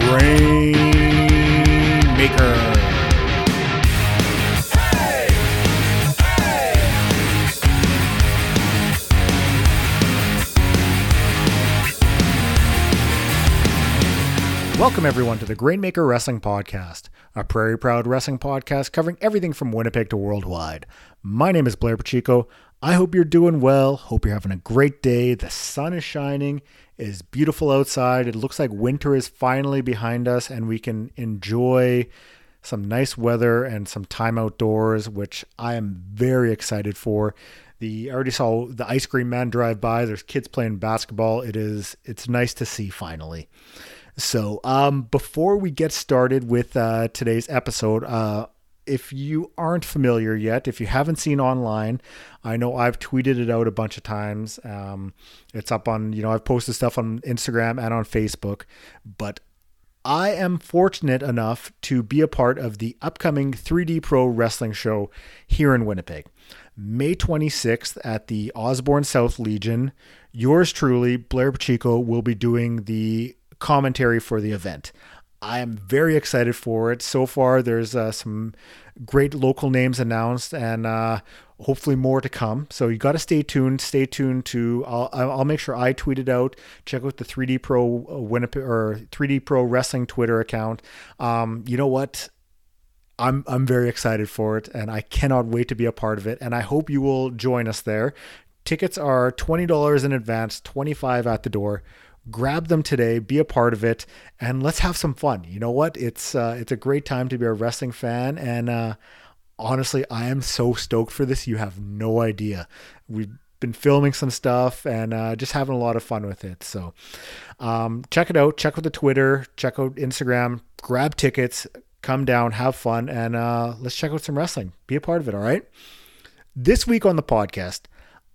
Grain Maker. Welcome, everyone, to the Grainmaker Wrestling Podcast, a Prairie Proud wrestling podcast covering everything from Winnipeg to worldwide. My name is Blair Pacheco. I hope you're doing well. Hope you're having a great day. The sun is shining. It is beautiful outside. It looks like winter is finally behind us, and we can enjoy some nice weather and some time outdoors, which I am very excited for. The I already saw the ice cream man drive by. There's kids playing basketball. It is it's nice to see finally. So, um, before we get started with uh, today's episode, uh, if you aren't familiar yet, if you haven't seen online, I know I've tweeted it out a bunch of times. Um, it's up on, you know, I've posted stuff on Instagram and on Facebook, but I am fortunate enough to be a part of the upcoming 3D Pro Wrestling Show here in Winnipeg. May 26th at the Osborne South Legion. Yours truly, Blair Pacheco, will be doing the commentary for the event. I am very excited for it. So far, there's uh, some great local names announced, and uh, hopefully more to come. So you got to stay tuned. Stay tuned to. I'll, I'll make sure I tweet it out. Check out the 3D Pro uh, Winnipeg or 3D Pro Wrestling Twitter account. Um, you know what? I'm I'm very excited for it, and I cannot wait to be a part of it. And I hope you will join us there. Tickets are twenty dollars in advance, twenty five at the door grab them today, be a part of it, and let's have some fun. You know what? It's uh, it's a great time to be a wrestling fan, and uh, honestly, I am so stoked for this. You have no idea. We've been filming some stuff and uh, just having a lot of fun with it. So um, check it out. Check out the Twitter. Check out Instagram. Grab tickets. Come down, have fun, and uh, let's check out some wrestling. Be a part of it. All right. This week on the podcast,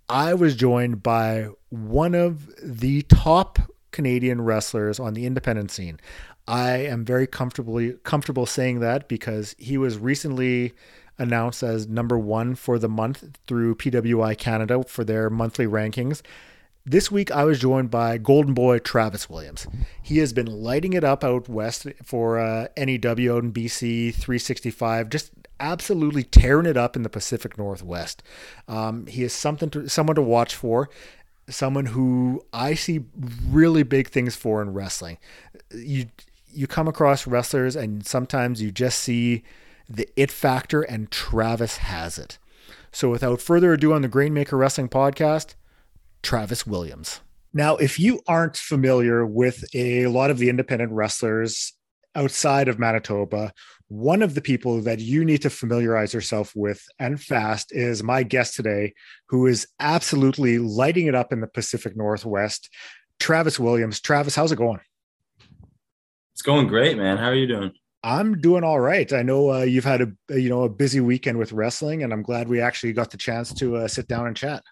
I was joined by one of the top Canadian wrestlers on the independent scene. I am very comfortably comfortable saying that because he was recently announced as number one for the month through PWI Canada for their monthly rankings. This week, I was joined by Golden Boy Travis Williams. He has been lighting it up out west for uh, NEW and BC 365, just absolutely tearing it up in the Pacific Northwest. Um, he is something to someone to watch for someone who I see really big things for in wrestling. You you come across wrestlers and sometimes you just see the it factor and Travis has it. So without further ado on the Grainmaker Wrestling podcast, Travis Williams. Now, if you aren't familiar with a lot of the independent wrestlers outside of Manitoba, one of the people that you need to familiarize yourself with and fast is my guest today, who is absolutely lighting it up in the Pacific Northwest, Travis Williams. Travis, how's it going? It's going great, man. How are you doing? I'm doing all right. I know uh, you've had a you know a busy weekend with wrestling, and I'm glad we actually got the chance to uh, sit down and chat.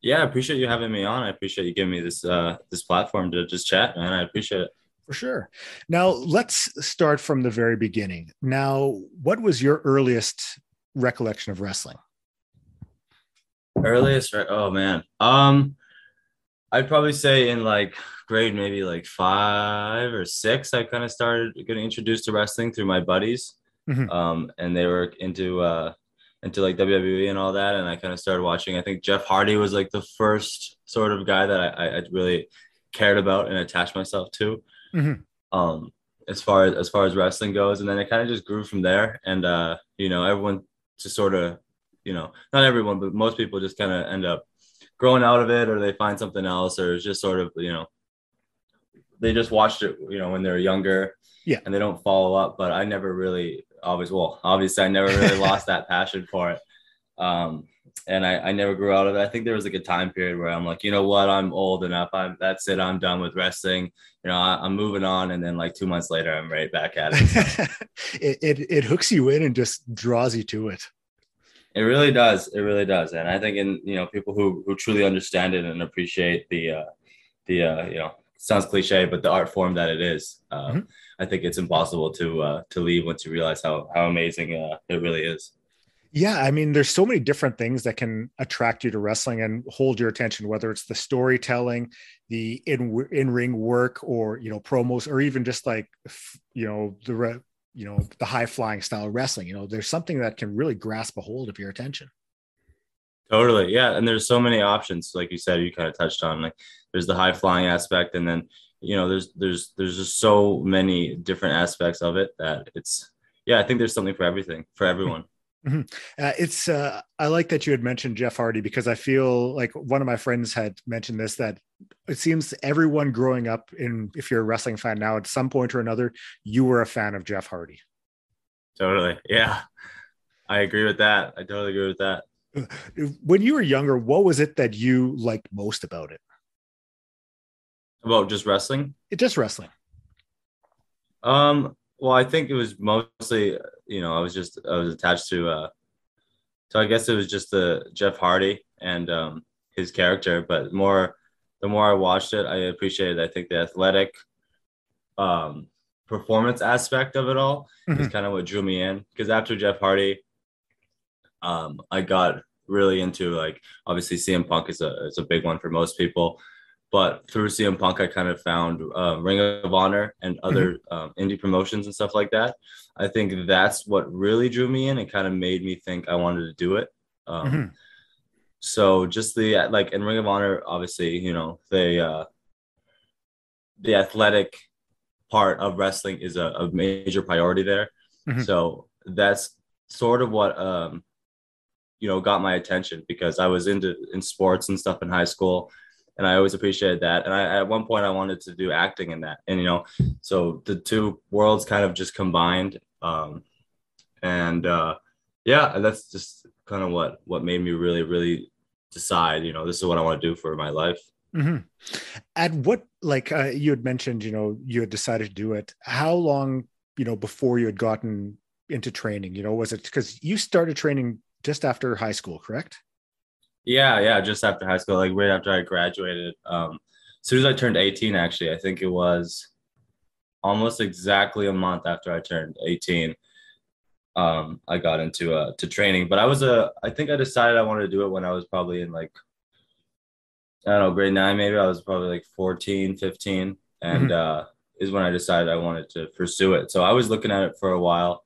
Yeah, I appreciate you having me on. I appreciate you giving me this uh, this platform to just chat, man. I appreciate it. For sure. Now, let's start from the very beginning. Now, what was your earliest recollection of wrestling? Earliest, oh man. Um, I'd probably say in like grade maybe like five or six, I kind of started getting introduced to wrestling through my buddies. Mm-hmm. Um, and they were into uh into like WWE and all that, and I kind of started watching. I think Jeff Hardy was like the first sort of guy that I, I really cared about and attached myself to mm-hmm. um, as far as as far as wrestling goes. And then it kind of just grew from there. And uh, you know, everyone just sort of, you know, not everyone, but most people just kind of end up growing out of it, or they find something else, or it's just sort of, you know, they just watched it, you know, when they're younger. Yeah. And they don't follow up. But I never really always well, obviously I never really lost that passion for it. Um, and I, I never grew out of it. I think there was like a time period where I'm like, you know what, I'm old enough. I'm that's it. I'm done with wrestling. You know, I, am moving on. And then like two months later, I'm right back at it. it, it it hooks you in and just draws you to it. It really does. It really does. And I think in you know people who who truly understand it and appreciate the uh, the uh, you know sounds cliche, but the art form that it is, uh, mm-hmm. I think it's impossible to uh, to leave once you realize how how amazing uh, it really is. Yeah, I mean, there's so many different things that can attract you to wrestling and hold your attention, whether it's the storytelling, the in in ring work, or you know promos, or even just like you know the you know the high flying style of wrestling. You know, there's something that can really grasp a hold of your attention. Totally, yeah, and there's so many options, like you said, you kind of touched on. Like, there's the high flying aspect, and then you know, there's there's there's just so many different aspects of it that it's yeah, I think there's something for everything for everyone. Mm-hmm. Uh, it's uh, I like that you had mentioned Jeff Hardy because I feel like one of my friends had mentioned this that it seems everyone growing up in if you're a wrestling fan now at some point or another you were a fan of Jeff Hardy. Totally, yeah, I agree with that. I totally agree with that. Uh, when you were younger, what was it that you liked most about it? About just wrestling? It just wrestling. Um, well, I think it was mostly, you know, I was just I was attached to uh so I guess it was just the Jeff Hardy and um his character, but more the more I watched it, I appreciated I think the athletic um performance aspect of it all mm-hmm. is kind of what drew me in because after Jeff Hardy um I got really into like obviously CM Punk is a is a big one for most people but through CM Punk, I kind of found uh, Ring of Honor and other mm-hmm. um, indie promotions and stuff like that. I think that's what really drew me in and kind of made me think I wanted to do it. Um, mm-hmm. So just the like in Ring of Honor, obviously, you know, they uh, the athletic part of wrestling is a, a major priority there. Mm-hmm. So that's sort of what um, you know got my attention because I was into in sports and stuff in high school and I always appreciated that. And I, at one point, I wanted to do acting in that, and you know, so the two worlds kind of just combined. Um, and uh, yeah, that's just kind of what what made me really, really decide. You know, this is what I want to do for my life. Mm-hmm. At what, like uh, you had mentioned, you know, you had decided to do it. How long, you know, before you had gotten into training? You know, was it because you started training just after high school, correct? Yeah, yeah, just after high school, like right after I graduated. Um, as soon as I turned 18, actually, I think it was almost exactly a month after I turned 18. Um, I got into uh to training, but I was a I think I decided I wanted to do it when I was probably in like I don't know, grade nine, maybe I was probably like 14, 15, and mm-hmm. uh is when I decided I wanted to pursue it. So I was looking at it for a while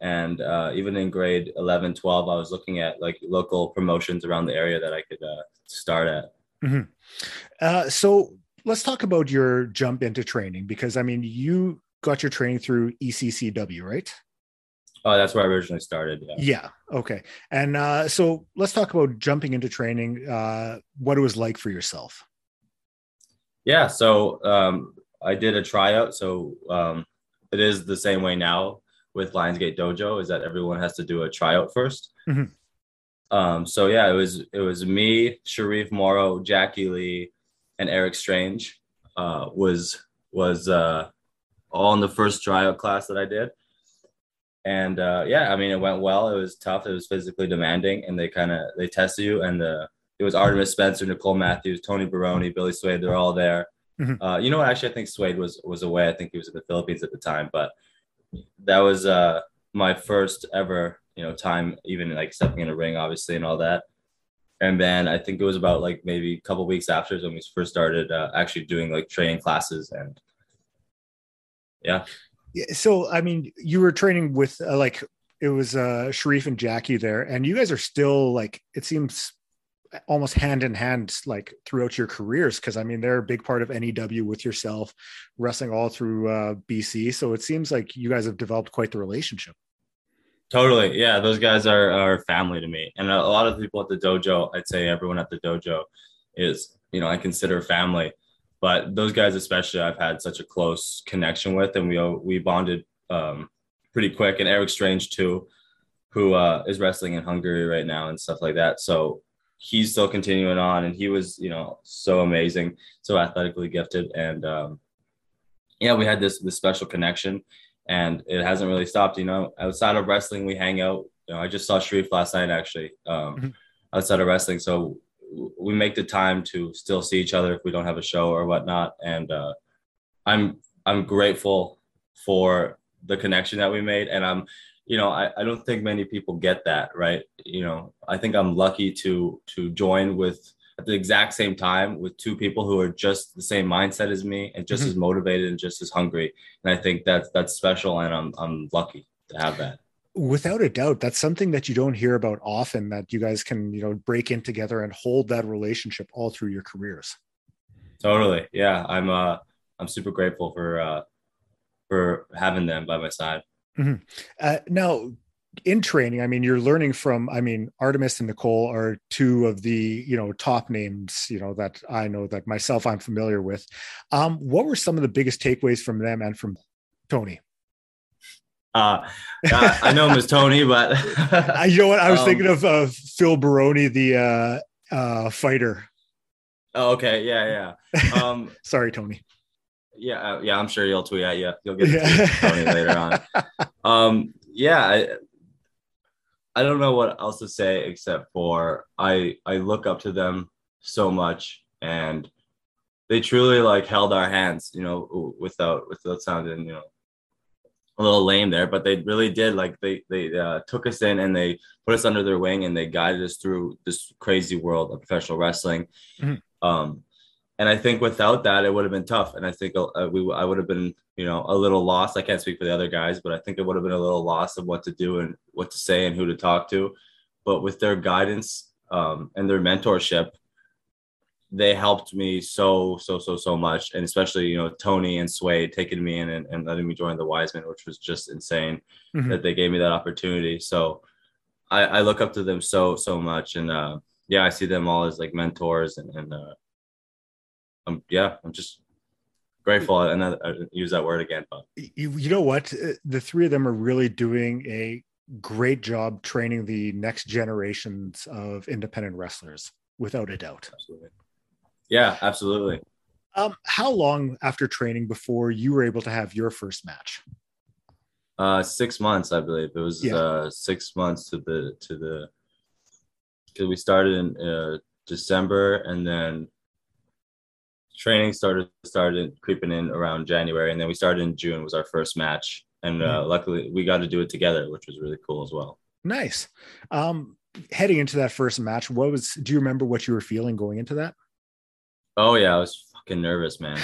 and uh, even in grade 11 12 i was looking at like local promotions around the area that i could uh, start at. Mm-hmm. uh, so let's talk about your jump into training because i mean you got your training through eccw right? Oh that's where i originally started yeah, yeah okay. And uh, so let's talk about jumping into training uh, what it was like for yourself. Yeah so um, i did a tryout so um, it is the same way now with Lionsgate Dojo is that everyone has to do a tryout 1st mm-hmm. Um, so yeah, it was it was me, Sharif Morrow, Jackie Lee, and Eric Strange uh, was was uh, all in the first tryout class that I did. And uh, yeah, I mean, it went well. It was tough. It was physically demanding, and they kind of they tested you. And the it was Artemis Spencer, Nicole Matthews, Tony Baroni, Billy Suede. They're all there. Mm-hmm. Uh, you know what? Actually, I think Suede was was away. I think he was in the Philippines at the time, but that was uh, my first ever, you know, time even like stepping in a ring, obviously, and all that. And then I think it was about like maybe a couple weeks after when we first started uh, actually doing like training classes and yeah. Yeah. So I mean, you were training with uh, like it was uh Sharif and Jackie there, and you guys are still like it seems almost hand in hand like throughout your careers because i mean they're a big part of new with yourself wrestling all through uh, bc so it seems like you guys have developed quite the relationship. Totally. Yeah those guys are, are family to me. And a, lot of people at the dojo i'd say everyone at the dojo is you know i consider family. But those guys especially i've had such a close connection with and we we bonded um, pretty quick. And eric strange too who uh, is wrestling in hungary right now and stuff like that. So he's still continuing on and he was you know so amazing so athletically gifted. And um, yeah we had this this special connection and it hasn't really stopped you know. Outside of wrestling we hang out. You know i just saw sharif last night actually um, mm-hmm. outside of wrestling. So we make the time to still see each other if we don't have a show or whatnot. And uh, i'm i'm grateful for the connection that we made. And i'm you know, I, I don't think many people get that, right? You know, I think I'm lucky to to join with at the exact same time with two people who are just the same mindset as me and just mm-hmm. as motivated and just as hungry. And I think that's that's special and I'm I'm lucky to have that. Without a doubt, that's something that you don't hear about often that you guys can, you know, break in together and hold that relationship all through your careers. Totally. Yeah. I'm uh I'm super grateful for uh for having them by my side. Mm-hmm. Uh, now, in training, I mean, you're learning from, I mean, Artemis and Nicole are two of the, you know, top names, you know, that I know that myself I'm familiar with. Um, what were some of the biggest takeaways from them and from Tony? Uh, uh I know him as Tony, but I you know what I was um, thinking of uh, Phil Baroni, the uh, uh, fighter. Oh, okay, yeah, yeah. Um, Sorry, Tony yeah, uh, yeah, I'm sure you'll tweet at you. You'll get yeah. Tony later on. Um, yeah, I, I don't know what else to say except for I I look up to them so much, and they truly like held our hands, you know, without without sounding you know a little lame there, but they really did like they they uh, took us in and they put us under their wing and they guided us through this crazy world of professional wrestling. Mm-hmm. Um, and I think without that, it would have been tough. And I think uh, we, I would have been, you know, a little lost. I can't speak for the other guys, but I think it would have been a little lost of what to do and what to say and who to talk to. But with their guidance um, and their mentorship, they helped me so, so, so, so much. And especially, you know, Tony and Suede taking me in and, and letting me join the Wiseman, which was just insane mm-hmm. that they gave me that opportunity. So I, I, look up to them so, so much. And uh, yeah, I see them all as like mentors and, and uh, I'm yeah, I'm just grateful and I, I use that word again. But you, you know what? Uh, the three of them are really doing a great job training the next generations of independent wrestlers, without a doubt. Absolutely. Yeah, absolutely. Um, how long after training before you were able to have your first match? Uh, six months, I believe. It was yeah. uh, six months to the to the because we started in uh, December and then training started started creeping in around January, and then we started in June was our first match, and uh, mm-hmm. luckily we got to do it together, which was really cool as well. Nice. Um, heading into that first match, what was? Do you remember what you were feeling going into that? Oh yeah, I was fucking nervous, man.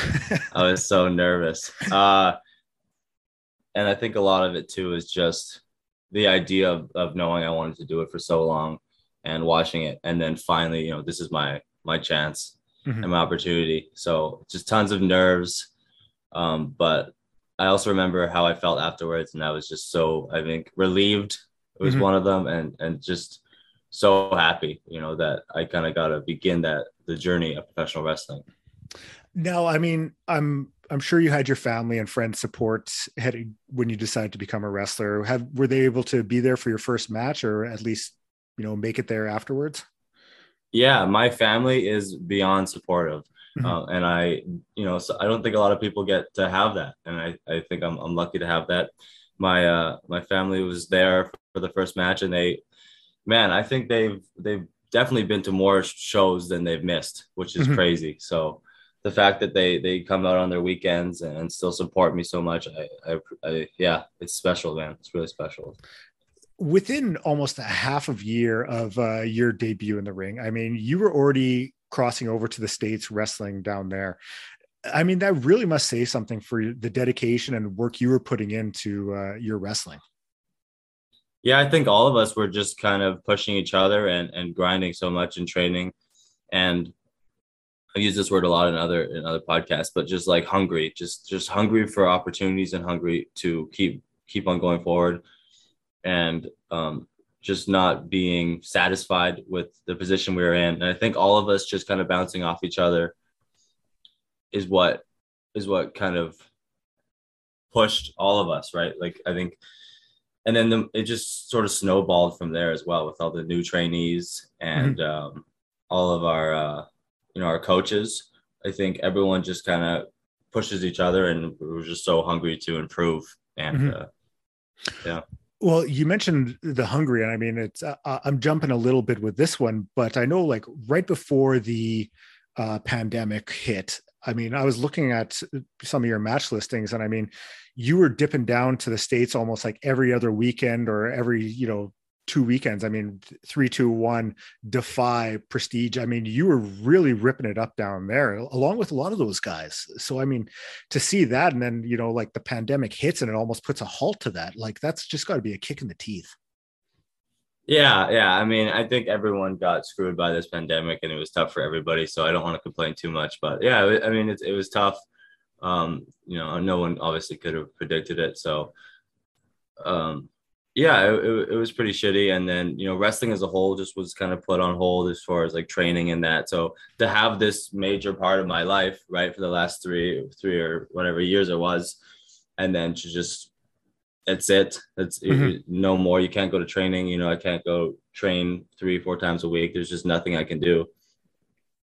I was so nervous. Uh, and I think a lot of it too is just the idea of, of knowing I wanted to do it for so long and watching it, and then finally, you know, this is my my chance mm-hmm. and my opportunity. So just tons of nerves. Um, but I also remember how I felt afterwards, and I was just so I think relieved. It was mm-hmm. one of them, and and just so happy, you know, that I kind of got to begin that the journey of professional wrestling. No, I mean, I'm I'm sure you had your family and friends support heading when you decided to become a wrestler. Have were they able to be there for your first match, or at least you know make it there afterwards? Yeah my family is beyond supportive mm-hmm. uh, and i you know so i don't think a lot of people get to have that and i, I think I'm, I'm lucky to have that my uh my family was there for the first match and they man i think they've they've definitely been to more shows than they've missed which is mm-hmm. crazy so the fact that they they come out on their weekends and still support me so much I, I, I yeah it's special man it's really special within almost a half of year of uh, your debut in the ring, I mean, you were already crossing over to the states wrestling down there. I mean, that really must say something for the dedication and work you were putting into uh, your wrestling. Yeah, I think all of us were just kind of pushing each other and, and grinding so much in training. And I use this word a lot in other in other podcasts, but just like hungry, just just hungry for opportunities and hungry to keep keep on going forward and um, just not being satisfied with the position we were in. And I think all of us just kind of bouncing off each other is what is what kind of pushed all of us, right? Like I think, and then the, it just sort of snowballed from there as well with all the new trainees and mm-hmm. um, all of our, uh, you know, our coaches. I think everyone just kind of pushes each other, and we were just so hungry to improve. And mm-hmm. uh, yeah. Well, you mentioned the hungry, and I mean, it's uh, uh, I'm jumping a little bit with this one, but I know like right before the uh, pandemic hit, I mean, I was looking at some of your match listings, and I mean, you were dipping down to the states almost like every other weekend or every you know two weekends. I mean, three, two, one, defy prestige. I mean, you were really ripping it up down there, along with a lot of those guys. So, I mean, to see that, and then you know, like the pandemic hits, and it almost puts a halt to that. Like that's just got to be a kick in the teeth. Yeah, yeah. I mean, I think everyone got screwed by this pandemic, and it was tough for everybody. So I don't want to complain too much, but yeah, I mean, it, it was tough. Um, you know, no one obviously could have predicted it. So, um, yeah, it, it was pretty shitty. And then, you know, wrestling as a whole just was kind of put on hold as far as like training and that. So to have this major part of my life, right, for the last three, three or whatever years it was, and then to just, that's it. That's mm-hmm. no more. You can't go to training. You know, I can't go train three, four times a week. There's just nothing I can do.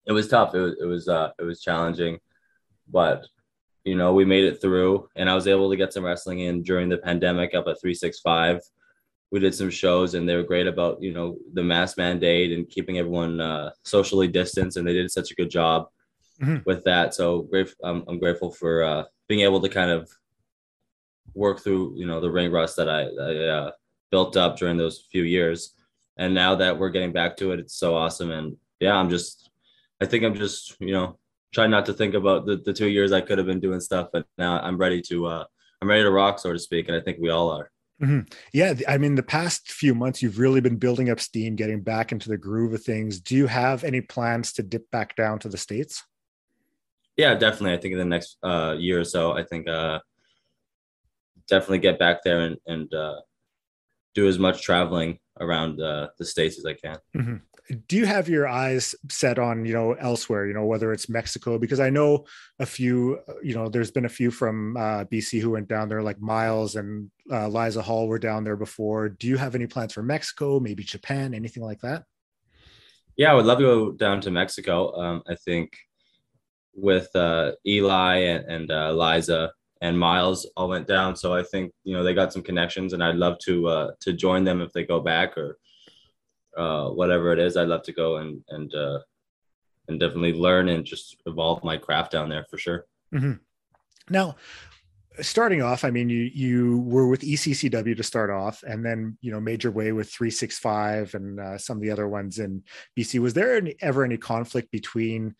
It was tough. It was, it was, uh, it was challenging, but you know, we made it through and I was able to get some wrestling in during the pandemic up at 365 we did some shows and they were great about you know the mask mandate and keeping everyone uh, socially distanced and they did such a good job mm-hmm. with that. So great I'm, I'm grateful for uh, being able to kind of work through you know the ring rust that i, I uh, built up during those few years. And now that we're getting back to it it's so awesome. And yeah i'm just i think i'm just you know trying not to think about the, the two years i could have been doing stuff but now i'm ready to uh i'm ready to rock so to speak and i think we all are Mm-hmm. Yeah, I mean, the past few months, you've really been building up steam, getting back into the groove of things. Do you have any plans to dip back down to the states? Yeah, definitely. I think in the next uh, year or so, I think uh, definitely get back there and, and uh, do as much traveling around uh, the states as I can. Mm-hmm do you have your eyes set on you know elsewhere you know whether it's mexico? Because i know a few you know there's been a few from uh, bc who went down there like miles and uh, liza hall were down there before. Do you have any plans for mexico maybe japan anything like that? Yeah i would love to go down to mexico. Um, i think with uh, eli and, and uh, liza and miles all went down. So i think you know they got some connections and i'd love to uh, to join them if they go back or uh, whatever it is, I'd love to go and and uh, and definitely learn and just evolve my craft down there for sure. Mm-hmm. Now, starting off, I mean, you you were with ECCW to start off, and then you know made your way with 365 and uh, some of the other ones in BC. Was there any, ever any conflict between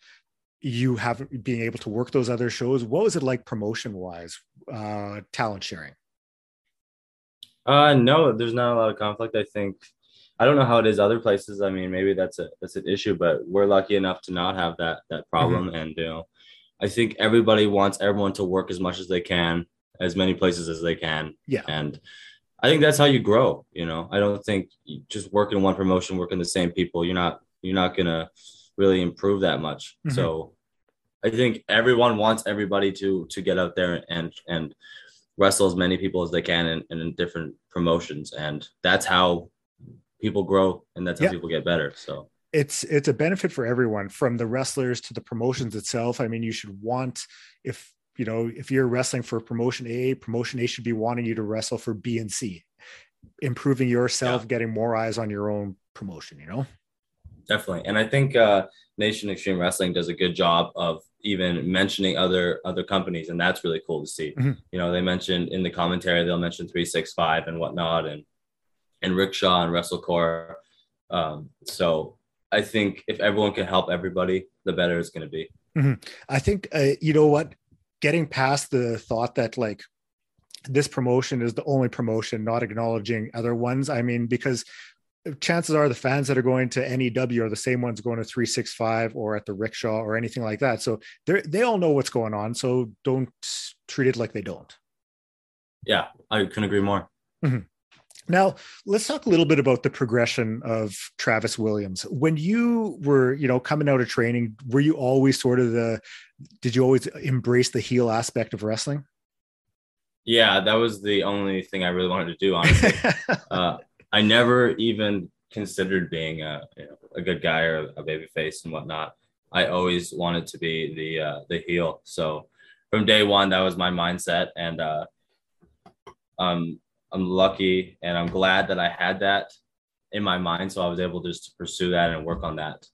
you having being able to work those other shows? What was it like promotion wise, uh, talent sharing? Uh, no, there's not a lot of conflict. I think I don't know how it is other places. I mean, maybe that's a that's an issue, but we're lucky enough to not have that that problem. Mm-hmm. And you know, I think everybody wants everyone to work as much as they can, as many places as they can. Yeah. And I think that's how you grow. You know, I don't think just working one promotion, working the same people, you're not you're not gonna really improve that much. Mm-hmm. So I think everyone wants everybody to to get out there and and wrestle as many people as they can in, in different promotions. And that's how people grow and that's how yeah. people get better. So it's it's a benefit for everyone from the wrestlers to the promotions itself. I mean, you should want if you know if you're wrestling for promotion A, promotion A should be wanting you to wrestle for B and C, improving yourself, yeah. getting more eyes on your own promotion. You know, definitely. And I think uh, Nation Extreme Wrestling does a good job of even mentioning other other companies, and that's really cool to see. Mm-hmm. You know, they mentioned in the commentary they'll mention three six five and whatnot, and and Rickshaw and WrestleCore. Um, so I think if everyone can help everybody, the better it's going to be. Mm-hmm. I think uh, you know what, getting past the thought that like this promotion is the only promotion, not acknowledging other ones. I mean, because chances are the fans that are going to NEW are the same ones going to 365 or at the rickshaw or anything like that. So they they all know what's going on. So don't treat it like they don't. Yeah, I couldn't agree more. Mm-hmm. Now, let's talk a little bit about the progression of Travis Williams. When you were, you know, coming out of training, were you always sort of the did you always embrace the heel aspect of wrestling? Yeah, that was the only thing I really wanted to do, honestly. uh, I never even considered being a, you know, a good guy or a baby face and whatnot. I always wanted to be the uh, the heel. So from day one, that was my mindset, and uh, um, I'm lucky and I'm glad that I had that in my mind. So I was able just to pursue that and work on that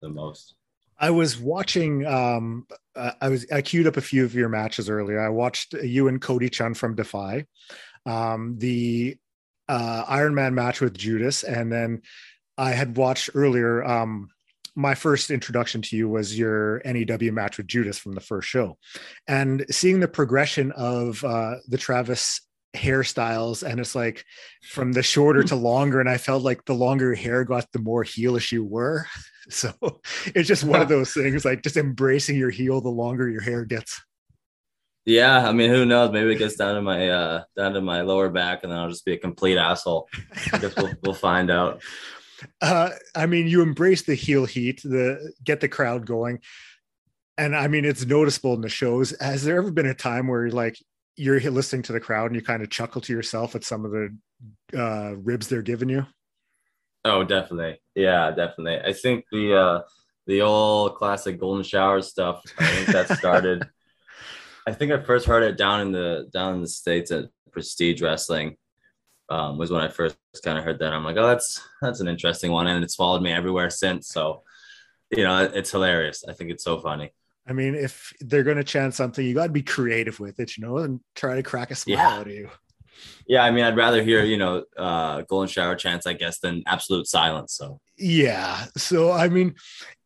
the most. I was watching. Um, uh, I was I queued up a few of your matches earlier. I watched you and Cody Chhun from Defy, um, the uh, Iron Man match with Judas, and then I had watched earlier. Um, my first introduction to you was your NEW match with Judas from the first show, and seeing the progression of uh, the Travis hairstyles and it's like from the shorter to longer and i felt like the longer hair got the more heelish you were. So it's just one of those things like just embracing your heel the longer your hair gets. Yeah i mean who knows? Maybe it gets down to my uh down to my lower back and then i'll just be a complete asshole. I guess we'll, we'll find out. Uh i mean you embrace the heel heat the get the crowd going and I mean, it's noticeable in the shows. Has there ever been a time where you're like, you're listening to the crowd and you kind of chuckle to yourself at some of the uh, ribs they're giving you? Oh, definitely. Yeah, definitely. I think the uh, the old classic golden shower stuff. I think that started. I think I first heard it down in the down in the states at Prestige Wrestling. Um, was when I first kind of heard that. I'm like, oh, that's that's an interesting one, and it's followed me everywhere since. So, you know, it's hilarious. I think it's so funny. I mean, if they're going to chant something, you got to be creative with it, you know, and try to crack a smile yeah. out of you. Yeah, I mean, I'd rather hear, you know, uh, golden shower chants, I guess, than absolute silence. So, yeah. So, I mean,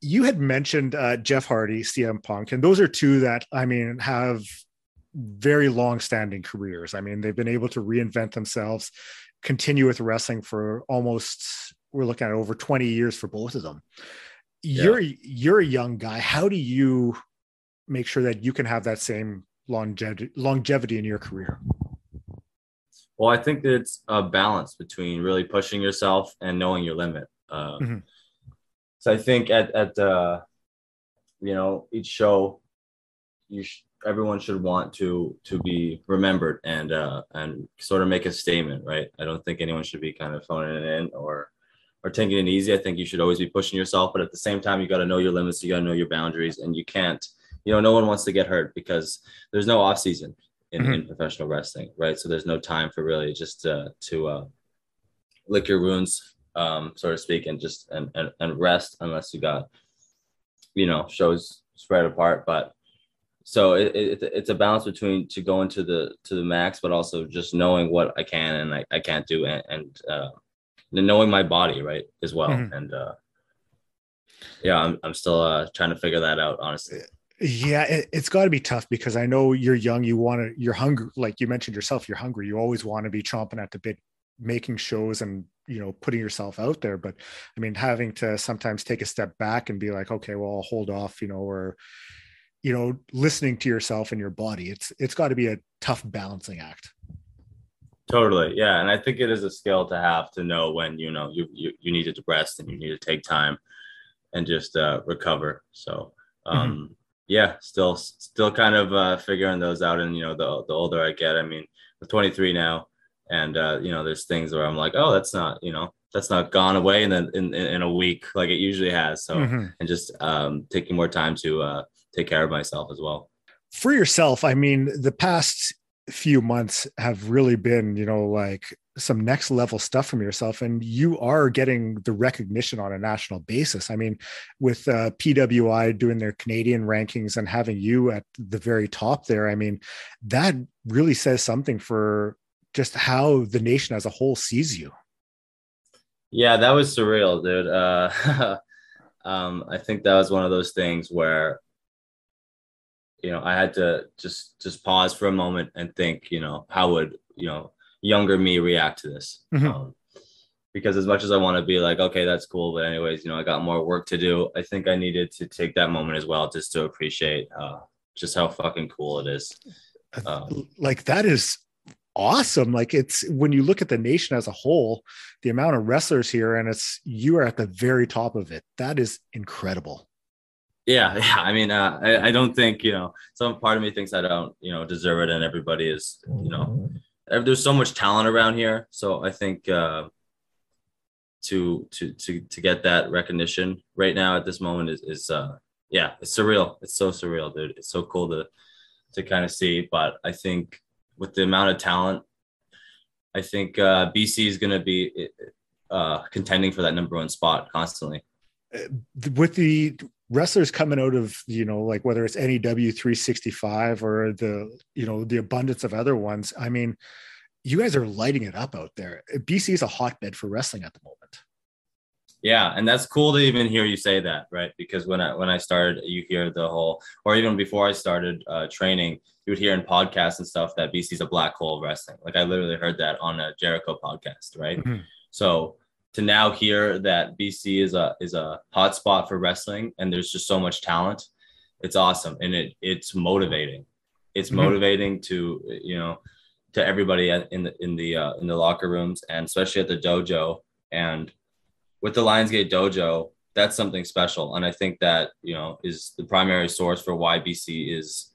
you had mentioned uh, Jeff Hardy, CM Punk, and those are two that, I mean, have very long standing careers. I mean, they've been able to reinvent themselves, continue with wrestling for almost, we're looking at over 20 years for both of them. You're, you're a young guy. How do you make sure that you can have that same longevity longevity in your career? Well, I think that it's a balance between really pushing yourself and knowing your limit. Uh, mm-hmm. So I think at at uh, you know each show, you sh- everyone should want to to be remembered and uh, and sort of make a statement, right? I don't think anyone should be kind of phoning it in or or taking it easy. I think you should always be pushing yourself, but at the same time, you got to know your limits. You got to know your boundaries, and you can't you know, no one wants to get hurt because there's no off season in, mm-hmm. in professional wrestling, right? So there's no time for really just uh, to uh, lick your wounds, um, so to speak, and just and, and, and rest unless you got, you know, shows spread apart. But so it, it, it's a balance between to go into the to the max, but also just knowing what I can and I, I can't do, and, and uh, knowing my body right as well. Mm-hmm. And uh, yeah, I'm I'm still uh, trying to figure that out, honestly. Yeah, it, has got to be tough because I know you're young. You want to, you're hungry. Like you mentioned yourself, you're hungry. You always want to be chomping at the bit, making shows and you know putting yourself out there. But I mean, having to sometimes take a step back and be like, okay, well, I'll hold off. You know, or you know, listening to yourself and your body. It's it's got to be a tough balancing act. Totally, yeah, and I think it is a skill to have to know when you know you you, you need to rest and you need to take time and just uh, recover. So. Mm-hmm. um mm-hmm yeah, still still kind of uh, figuring those out. And you know, the the older I get, I mean, I'm 23 now, and uh, you know, there's things where I'm like, oh, that's not you know that's not gone away in in, in, in a week like it usually has. So mm-hmm. and just um, taking more time to uh, take care of myself as well. For yourself, I mean, the past few months have really been, you know, like some next level stuff from yourself and you are getting the recognition on a national basis. I mean with uh, pwi doing their canadian rankings and having you at the very top there i mean that really says something for just how the nation as a whole sees you. Yeah that was surreal dude. Uh, um, i think that was one of those things where you know i had to just just pause for a moment and think you know how would you know younger me react to this. Mm-hmm. Um, because as much as I want to be like, okay, that's cool, but anyways, you know, I got more work to do. I think I needed to take that moment as well, just to appreciate uh, just how fucking cool it is. Um, like that is awesome. Like it's when you look at the nation as a whole, the amount of wrestlers here, and it's you are at the very top of it. That is incredible. Yeah, yeah. I mean, uh, I, I don't think you know. Some part of me thinks I don't, you know, deserve it, and everybody is, you know, there's so much talent around here. So I think uh, to to to to get that recognition right now at this moment is is uh, yeah, it's surreal. It's so surreal, dude. It's so cool to to kind of see. But I think with the amount of talent, I think uh, BC is going to be uh, contending for that number one spot constantly. Uh, with the wrestlers coming out of you know like whether it's NEW 365 or the you know the abundance of other ones. I mean, you guys are lighting it up out there. BC is a hotbed for wrestling at the moment. Yeah, and that's cool to even hear you say that, right? Because when I when I started, you hear the whole, or even before I started uh, training, you would hear in podcasts and stuff that BC's a black hole of wrestling. Like I literally heard that on a Jericho podcast, right? Mm-hmm. So to now hear that BC is a is a hot spot for wrestling, and there's just so much talent, it's awesome, and it it's motivating. It's mm-hmm. motivating to you know to everybody in the in the uh, in the locker rooms, and especially at the dojo and with the Lionsgate Dojo, that's something special. And I think that, you know, is the primary source for why BC is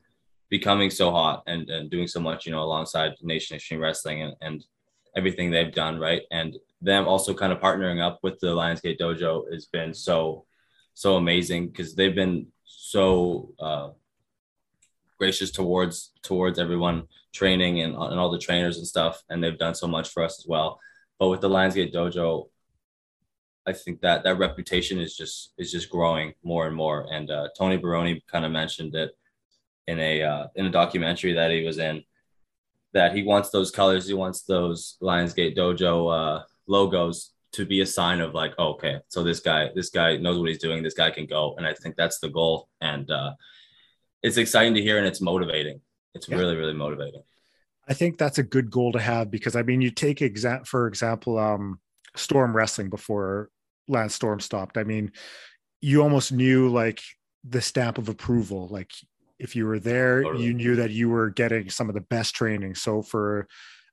becoming so hot and, and doing so much, you know, alongside Nation Extreme Wrestling and, and everything they've done, right? And them also kind of partnering up with the Lionsgate Dojo has been so, so amazing because they've been so uh, gracious towards towards everyone training and, and all the trainers and stuff. And they've done so much for us as well. But with the Lionsgate Dojo, I think that that reputation is just is just growing more and more. And uh, Tony Baroni kind of mentioned it in a uh, in a documentary that he was in that he wants those colors, he wants those Lionsgate Dojo uh, logos to be a sign of like, oh, okay, so this guy this guy knows what he's doing. This guy can go, and I think that's the goal. And uh, it's exciting to hear, and it's motivating. It's yeah. really really motivating. I think that's a good goal to have because I mean, you take exa- for example, um, Storm Wrestling before Lance Storm stopped. I mean, you almost knew like the stamp of approval. Like if you were there, totally. you knew that you were getting some of the best training. So for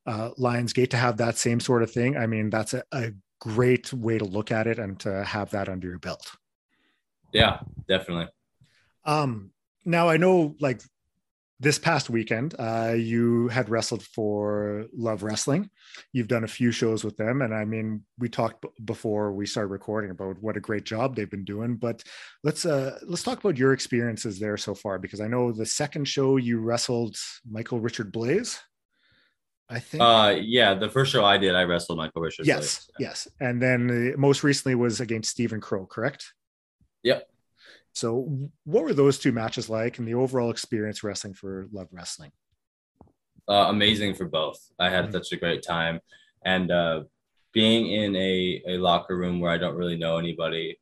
uh, Lionsgate to have that same sort of thing, I mean, that's a, a great way to look at it and to have that under your belt. Yeah, definitely. Um, now I know like this past weekend, uh, you had wrestled for Love Wrestling. You've done a few shows with them, and I mean, we talked b- before we started recording about what a great job they've been doing. But let's uh, let's talk about your experiences there so far, because I know the second show you wrestled Michael Richard Blaze. I think. Uh, yeah, the first show I did, I wrestled Michael Richard. Yes, yes, and then uh, most recently was against Stephen Crow, correct? Yep. So, what were those two matches like, and the overall experience wrestling for Love Wrestling? Uh, amazing for both. I had mm-hmm. such a great time, and uh, being in a, a locker room where I don't really know anybody,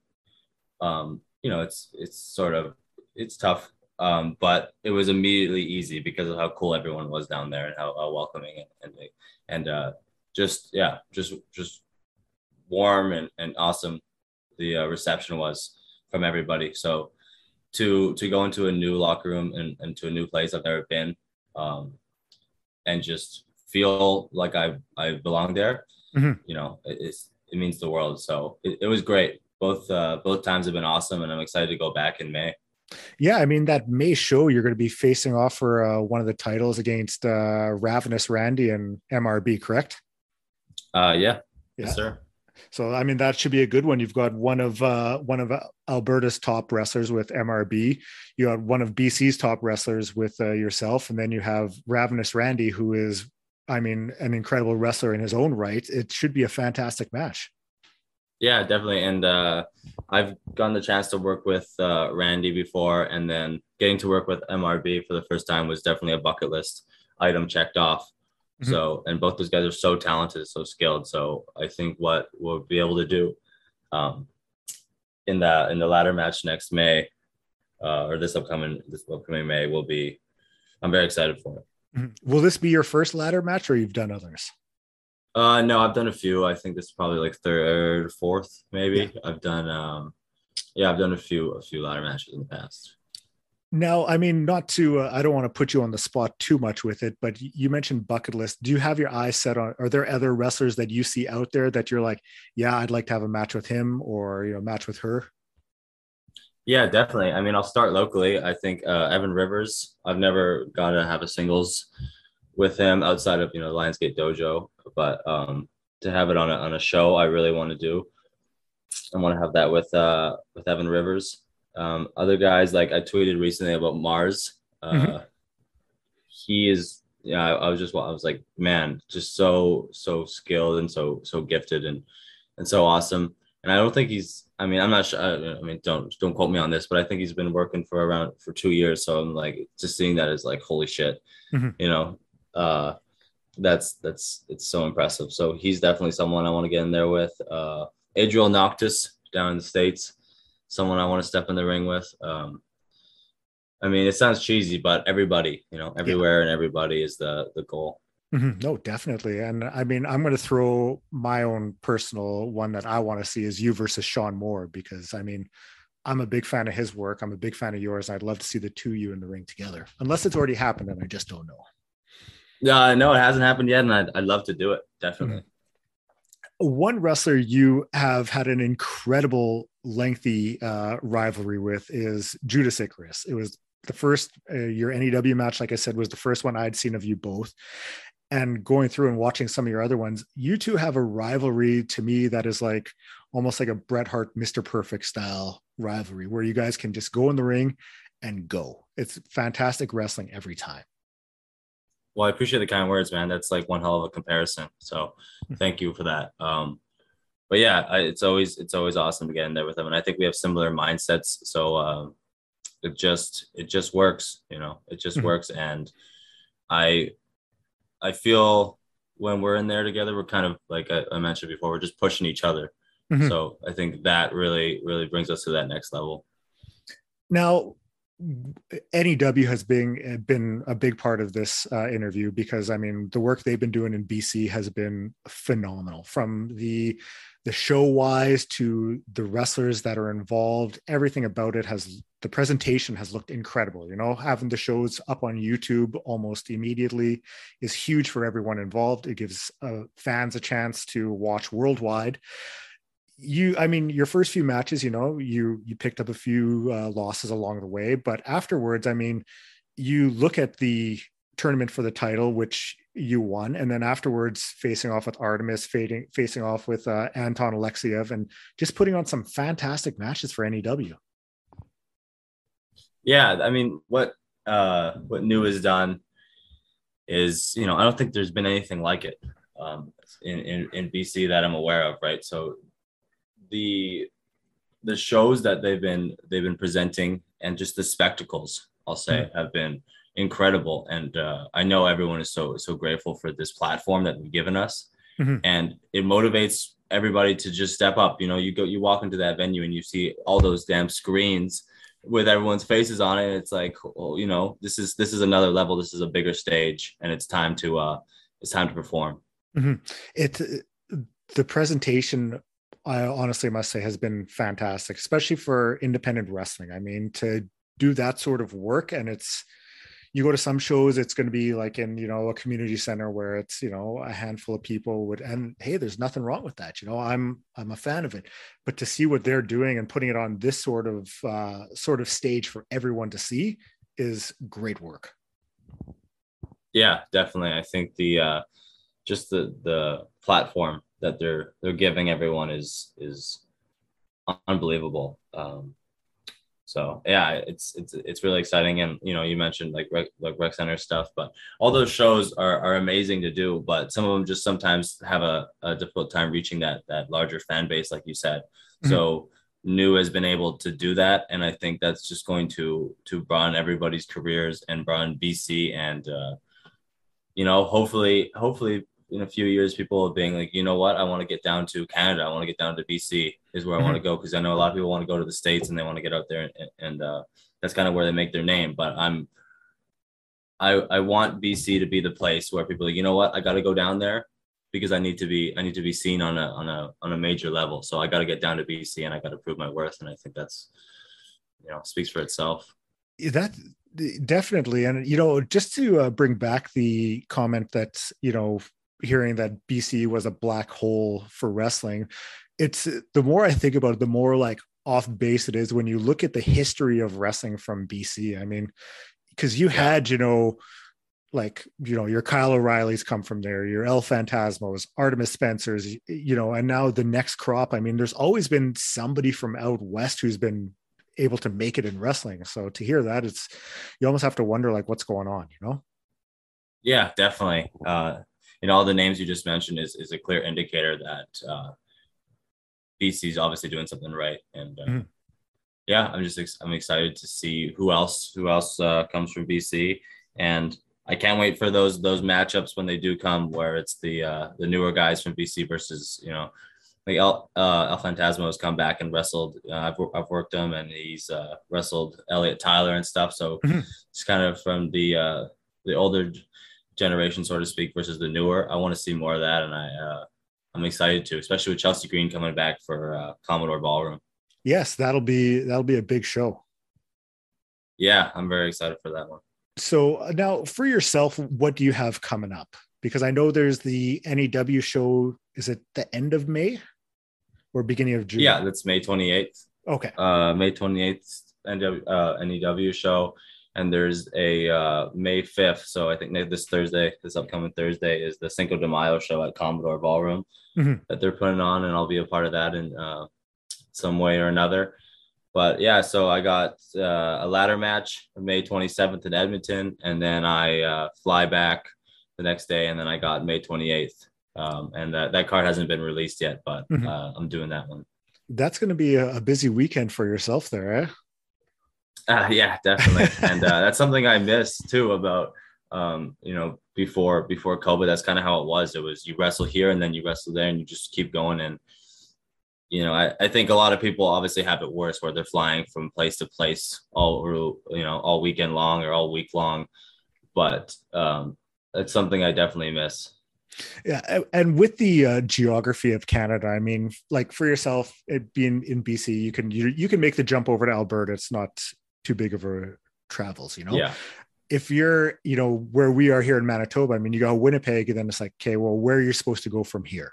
um, you know, it's it's sort of it's tough, um, but it was immediately easy because of how cool everyone was down there and how, how welcoming and and, and uh, just yeah, just just warm and, and awesome the uh, reception was from everybody. So to to go into a new locker room and, and to a new place I've never been, um, and just feel like I I belong there, mm-hmm. you know, it, it's it means the world. So it, it was great. Both uh, both times have been awesome, and I'm excited to go back in May. Yeah, I mean that May show you're going to be facing off for uh, one of the titles against uh, Ravenous Randy and MRB, correct? Uh, yeah, yeah. yes, sir. So I mean that should be a good one. You've got one of uh, one of Alberta's top wrestlers with MRB. You have one of BC's top wrestlers with uh, yourself, and then you have Ravenous Randy, who is, I mean, an incredible wrestler in his own right. It should be a fantastic match. Yeah, definitely. And uh, I've gotten the chance to work with uh, Randy before, and then getting to work with MRB for the first time was definitely a bucket list item checked off. Mm-hmm. So, and both those guys are so talented, so skilled. So, I think what we'll be able to do um, in the in the ladder match next May, uh, or this upcoming this upcoming May, will be. I'm very excited for it. Mm-hmm. Will this be your first ladder match, or you've done others? Uh, no, I've done a few. I think this is probably like third, fourth, maybe. Yeah. I've done, um, yeah, I've done a few, a few ladder matches in the past. Now, I mean, not to, uh, I don't want to put you on the spot too much with it, but you mentioned bucket list. Do you have your eyes set on, are there other wrestlers that you see out there that you're like, yeah, I'd like to have a match with him or, you know, match with her? Yeah, definitely. I mean, I'll start locally. I think uh, Evan Rivers, I've never got to have a singles with him outside of, you know, Lionsgate Dojo, but um, to have it on a, on a show, I really want to do. I want to have that with, uh, with Evan Rivers. Um, other guys, like I tweeted recently about Mars. Uh, mm-hmm. He is, yeah. I, I, was just, I was like, man, just so so skilled and so so gifted and and so awesome. and I don't think he's. I mean, I'm not sure. I, I mean, don't don't quote me on this, but I think he's been working for around for two years. So I'm like just seeing that is like holy shit, mm-hmm. you know. Uh, that's that's it's so impressive. So he's definitely someone I want to get in there with. Uh, Adriel Noctis down in the states, someone I want to step in the ring with. Um, I mean, it sounds cheesy, but everybody, you know, everywhere yeah. and everybody is the the goal. Mm-hmm. No, definitely. And I mean, I'm going to throw my own personal one that I want to see is you versus Sean Moore, because I mean, I'm a big fan of his work. I'm a big fan of yours. I'd love to see the two of you in the ring together, unless it's already happened and I just don't know. Yeah, no, it hasn't happened yet, and I'd, I'd love to do it. Definitely. Mm-hmm. One wrestler you have had an incredible, lengthy uh, rivalry with is Judas Icarus. It was the first uh, your NEW match, like I said, was the first one I'd seen of you both. And going through and watching some of your other ones, you two have a rivalry to me that is like almost like a Bret Hart, Mr. Perfect style rivalry, where you guys can just go in the ring and go. It's fantastic wrestling every time. Well, I appreciate the kind words, man. That's like one hell of a comparison. So hmm. thank you for that. Um, but yeah, I, it's always it's always awesome to get in there with them, and I think we have similar mindsets. So um, it just it just works, you know. It just mm-hmm. works, and I I feel when we're in there together, we're kind of like I, I mentioned before, we're just pushing each other. Mm-hmm. So I think that really really brings us to that next level. Now, NEW has been been a big part of this uh, interview because I mean the work they've been doing in BC has been phenomenal. From the the show wise to the wrestlers that are involved everything about it has the presentation has looked incredible you know? Having the shows up on YouTube almost immediately is huge for everyone involved. It gives uh, fans a chance to watch worldwide you i mean your first few matches you know you you picked up a few uh, losses along the way but afterwards i mean you look at the tournament for the title which you won and then afterwards facing off with artemis facing, facing off with uh, anton alexiev and just putting on some fantastic matches for new yeah i mean what uh what new has done is you know i don't think there's been anything like it um in, in, in bc that i'm aware of right? So the the shows that they've been they've been presenting and just the spectacles I'll say mm-hmm. have been incredible and uh, I know everyone is so so grateful for this platform that they've given us mm-hmm. and it motivates everybody to just step up you know you go you walk into that venue and you see all those damn screens with everyone's faces on it it's like well, you know this is this is another level this is a bigger stage and it's time to uh it's time to perform mm-hmm. it's uh, the presentation I honestly must say has been fantastic, especially for independent wrestling. I mean, to do that sort of work and it's you go to some shows it's going to be like in you know a community center where it's you know a handful of people would and hey there's nothing wrong with that you know i'm i'm a fan of it. But to see what they're doing and putting it on this sort of uh, sort of stage for everyone to see is great work. Yeah definitely. I think the uh just the the platform that they're they're giving everyone is is unbelievable. Um, so yeah, it's it's it's really exciting, and you know, you mentioned like rec, like rec center stuff, but all those shows are are amazing to do. But some of them just sometimes have a, a difficult time reaching that that larger fan base, like you said. Mm-hmm. So new has been able to do that, and I think that's just going to to broaden everybody's careers and broaden BC and. Uh, you know, hopefully, hopefully in a few years people being like, you know what, I want to get down to Canada. I want to get down to BC is where I want to mm-hmm. go because I know a lot of people want to go to the states and they want to get out there and, and uh, that's kind of where they make their name. But I'm I I want BC to be the place where people are like, you know what, I got to go down there because I need to be I need to be seen on a on a on a major level. So I got to get down to BC and I got to prove my worth. And I think that's you know speaks for itself. That definitely and you know just to uh, bring back the comment that you know hearing that BC was a black hole for wrestling. It's the more I think about it, the more like off base it is when you look at the history of wrestling from BC. I mean, because you had, you know, like you know your Kyle O'Reilly's come from there, your El Phantasmos, Artemis Spencers, you know, and now the next crop. I mean, there's always been somebody from out west who's been able to make it in wrestling. So to hear that, it's you almost have to wonder like what's going on, you know? Yeah, definitely. Uh, and all the names you just mentioned is, is a clear indicator that uh, is obviously doing something right, and uh, mm-hmm. yeah, I'm just ex- I'm excited to see who else who else uh, comes from BC, and I can't wait for those those matchups when they do come, where it's the uh, the newer guys from BC versus you know like El, uh, El Phantasmo has come back and wrestled. Uh, I've, I've worked him and he's uh, wrestled Elliot Tyler and stuff. So mm-hmm. it's kind of from the uh, the older generation, so to speak, versus the newer. I want to see more of that, and I uh, I'm excited to, especially with Chelsea Green coming back for uh, Commodore Ballroom. Yes, that'll be that'll be a big show. Yeah, I'm very excited for that one. So uh, now, for yourself, what do you have coming up? Because I know there's the NEW show. Is it the end of May? or beginning of June? Yeah, that's May 28th. Okay. Uh, May 28th, NW, uh, NEW show. And there's a uh, May 5th. So I think this Thursday, this upcoming Thursday, is the Cinco de Mayo show at Commodore Ballroom mm-hmm. that they're putting on. And I'll be a part of that in uh, some way or another. But yeah, so I got uh, a ladder match May 27th in Edmonton. And then I uh, fly back the next day. And then I got May 28th um, and that, that card hasn't been released yet, but mm-hmm. uh, I'm doing that one. That's going to be a, a, busy weekend for yourself there, eh? Uh, yeah, definitely. and uh, that's something I miss too about, um, you know, before before COVID. That's kind of how it was. It was you wrestle here and then you wrestle there, and you just keep going. And you know, I, I think a lot of people obviously have it worse, where they're flying from place to place all you know all weekend long or all week long. But um, it's something I definitely miss. Yeah, and with the uh, geography of Canada, I mean, like for yourself, it being in BC, you can you, you can make the jump over to Alberta. It's not too big of a travels, you know. Yeah. If you're, you know, where we are here in Manitoba, I mean, you go Winnipeg, and then it's like, okay, well, where are you supposed to go from here?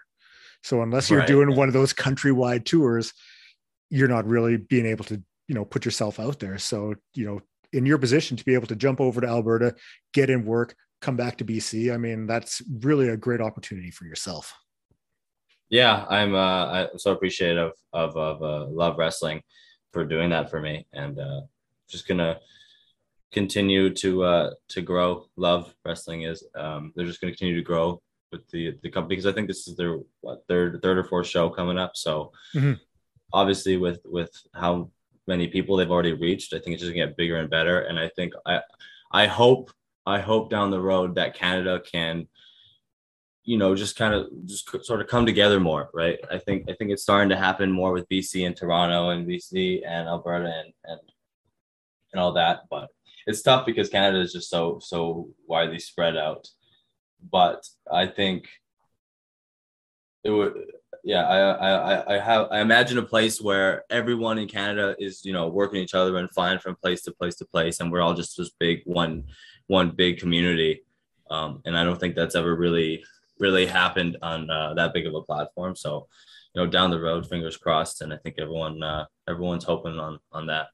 So unless you're right. doing one of those countrywide tours, you're not really being able to, you know, put yourself out there. So, you know, in your position to be able to jump over to Alberta, get in work, come back to BC. I mean, that's really a great opportunity for yourself. Yeah, I'm uh, I'm so appreciative of of uh, Love Wrestling for doing that for me, and uh, just gonna continue to uh, to grow. Love Wrestling is um, they're just gonna continue to grow with the the company because I think this is their what third third or fourth show coming up. So mm-hmm. obviously with with how many people they've already reached, I think it's just gonna get bigger and better. And I think I I hope I hope down the road that Canada can, you know, just kind of just sort of come together more, right? I think I think it's starting to happen more with BC and Toronto and BC and Alberta and and and all that, but it's tough because Canada is just so so widely spread out. But I think it would yeah I, I i have i imagine a place where everyone in canada is you know working each other and flying from place to place to place and we're all just this big one one big community. Um, and I don't think that's ever really really happened on uh, that big of a platform. So, you know, down the road, fingers crossed, and I think everyone uh, everyone's hoping on on that.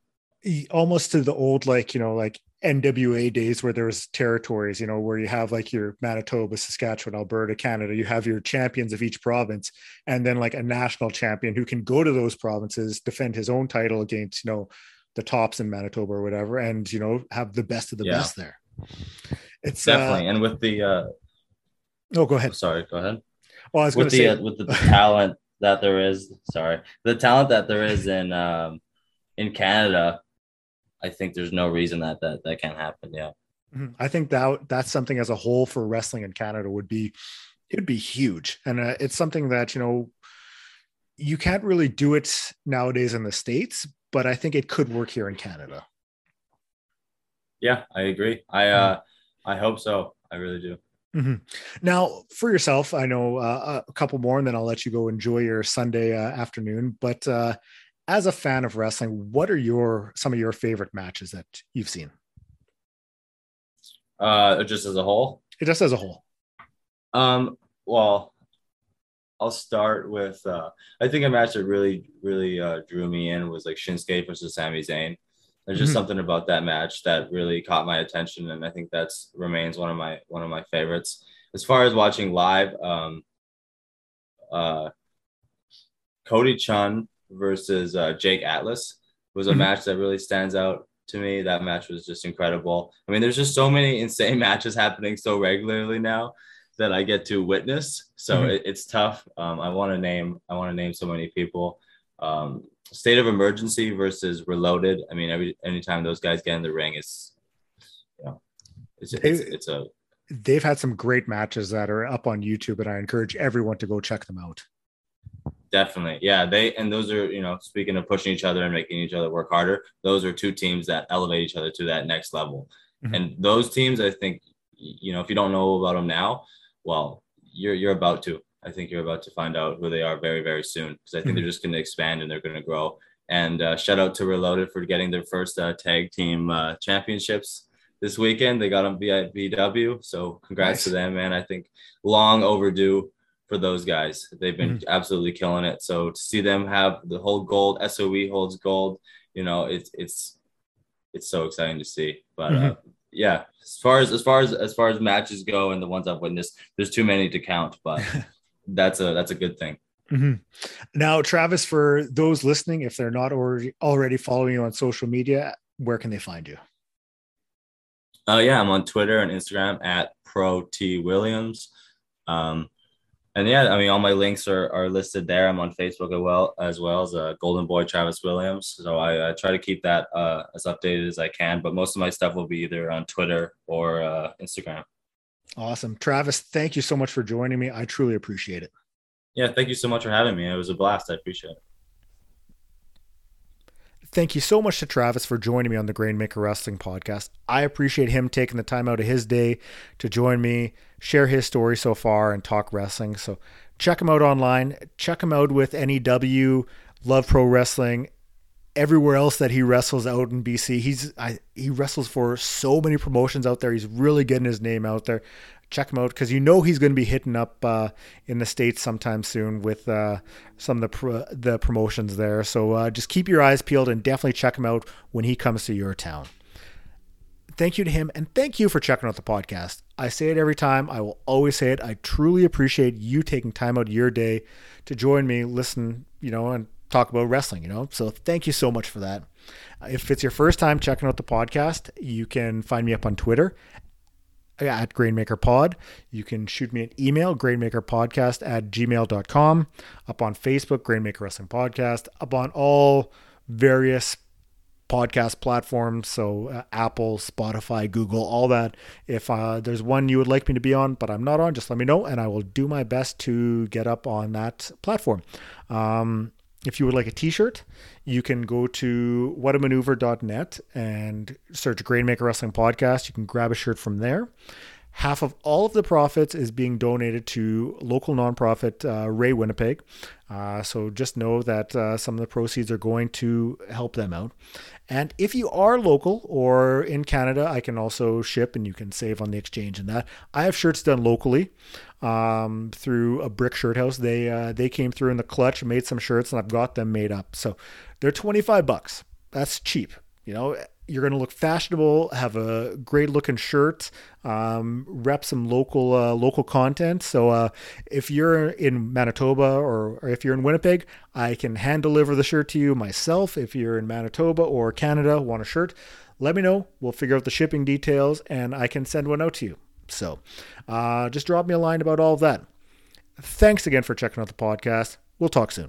Almost to the old like you know like NWA days where there was territories, you know, where you have like your Manitoba, Saskatchewan, Alberta, Canada, you have your champions of each province, and then like a national champion who can go to those provinces, defend his own title against, you know, the tops in Manitoba or whatever, and you know, have the best of the yeah. best there. It's definitely, uh, and with the uh, oh, go ahead. Sorry, go ahead. Well, I was with the say... uh, with the talent that there is. Sorry, the talent that there is in um, in Canada. I think there's no reason that that that can't happen. Yeah, mm-hmm. I think that that's something as a whole for wrestling in Canada would be it would be huge, and uh, it's something that you know you can't really do it nowadays in the states, but I think it could work here in Canada. Yeah, I agree. I uh, I hope so. I really do. Mm-hmm. Now, for yourself, I know uh, a couple more, and then I'll let you go enjoy your Sunday uh, afternoon. But uh, as a fan of wrestling, what are your some of your favorite matches that you've seen? Uh, just as a whole. It Just as a whole. Um. Well, I'll start with. Uh, I think a match that really, really uh, drew me in was like Shinsuke versus Sami Zayn. There's just mm-hmm. something about that match that really caught my attention, and I think that's remains one of my one of my favorites. As far as watching live, um, uh, Cody Chhun versus uh, Jake Atlas was a mm-hmm. match that really stands out to me. That match was just incredible. I mean, there's just so many insane matches happening so regularly now that I get to witness. So mm-hmm. it, it's tough. Um, I want to name I want to name so many people. um, State of Emergency versus Reloaded. I mean, every anytime those guys get in the ring, it's you know, it's it's, it's a. They've had some great matches that are up on YouTube, and I encourage everyone to go check them out. Definitely, yeah. They and those are you know speaking of pushing each other and making each other work harder. Those are two teams that elevate each other to that next level, mm-hmm. and those teams, I think, you know, if you don't know about them now, well, you're you're about to. I think you're about to find out who they are very, very soon because I think mm-hmm. they're just going to expand and they're going to grow. And uh, shout out to Reloaded for getting their first uh, tag team uh, championships this weekend. They got them via. So congrats nice. to them, man. I think long overdue for those guys. They've been mm-hmm. absolutely killing it. So to see them have the whole gold, SOE holds gold, you know, it's, it's, it's so exciting to see. But mm-hmm. uh, yeah, as far as, as far as, as far as matches go and the ones I've witnessed, there's too many to count, but that's a that's a good thing. Mm-hmm. Now, Travis, for those listening, if they're not already already following you on social media, where can they find you? Uh, yeah, I'm on Twitter and Instagram at Pro T Williams. Um, and yeah, I mean, all my links are, are listed there. I'm on Facebook as well as well as uh, Golden Boy Travis Williams. So I, I try to keep that uh, as updated as I can. But most of my stuff will be either on Twitter or uh, Instagram. Awesome. Travis, thank you so much for joining me. I truly appreciate it. Yeah, thank you so much for having me. It was a blast. I appreciate it. Thank you so much to Travis for joining me on the Grainmaker Wrestling podcast. I appreciate him taking the time out of his day to join me, share his story so far, and talk wrestling. So check him out online. Check him out with NEW, Love Pro Wrestling, everywhere else that he wrestles out in BC. He's I, he wrestles for so many promotions out there. He's really getting his name out there. Check him out because you know he's going to be hitting up uh, in the states sometime soon with uh, some of the pro- the promotions there. So uh, just keep your eyes peeled and definitely check him out when he comes to your town. Thank you to him and thank you for checking out the podcast. I say it every time. I will always say it. I truly appreciate you taking time out of your day to join me, listen, you know, and talk about wrestling, you know? So thank you so much for that. If it's your first time checking out the podcast, you can find me up on Twitter at Grainmaker Pod. You can shoot me an email, grainmakerpodcast at gmail.com. Up on Facebook, Grainmaker Wrestling Podcast. Up on all various podcast platforms so uh, apple spotify google all that if uh, there's one you would like me to be on but i'm not on just let me know and i will do my best to get up on that platform um, if you would like a t-shirt, you can go to whatamaneuver.net and search Grainmaker Wrestling Podcast. You can grab a shirt from there. Half of all of the profits is being donated to local nonprofit uh, Ray Winnipeg. Uh, so just know that uh, some of the proceeds are going to help them out. And if you are local or in Canada, I can also ship and you can save on the exchange and that. I have shirts done locally um, through a brick shirt house. They uh, they came through in the clutch, made some shirts, and I've got them made up. So they're 25 bucks. That's cheap. You know, you're going to look fashionable, have a great looking shirt, um, rep some local uh, local content. So uh, if you're in Manitoba or, or, if you're in Winnipeg, I can hand deliver the shirt to you myself. If you're in Manitoba or Canada, want a shirt, let me know. We'll figure out the shipping details and I can send one out to you. So uh, just drop me a line about all of that. Thanks again for checking out the podcast. We'll talk soon.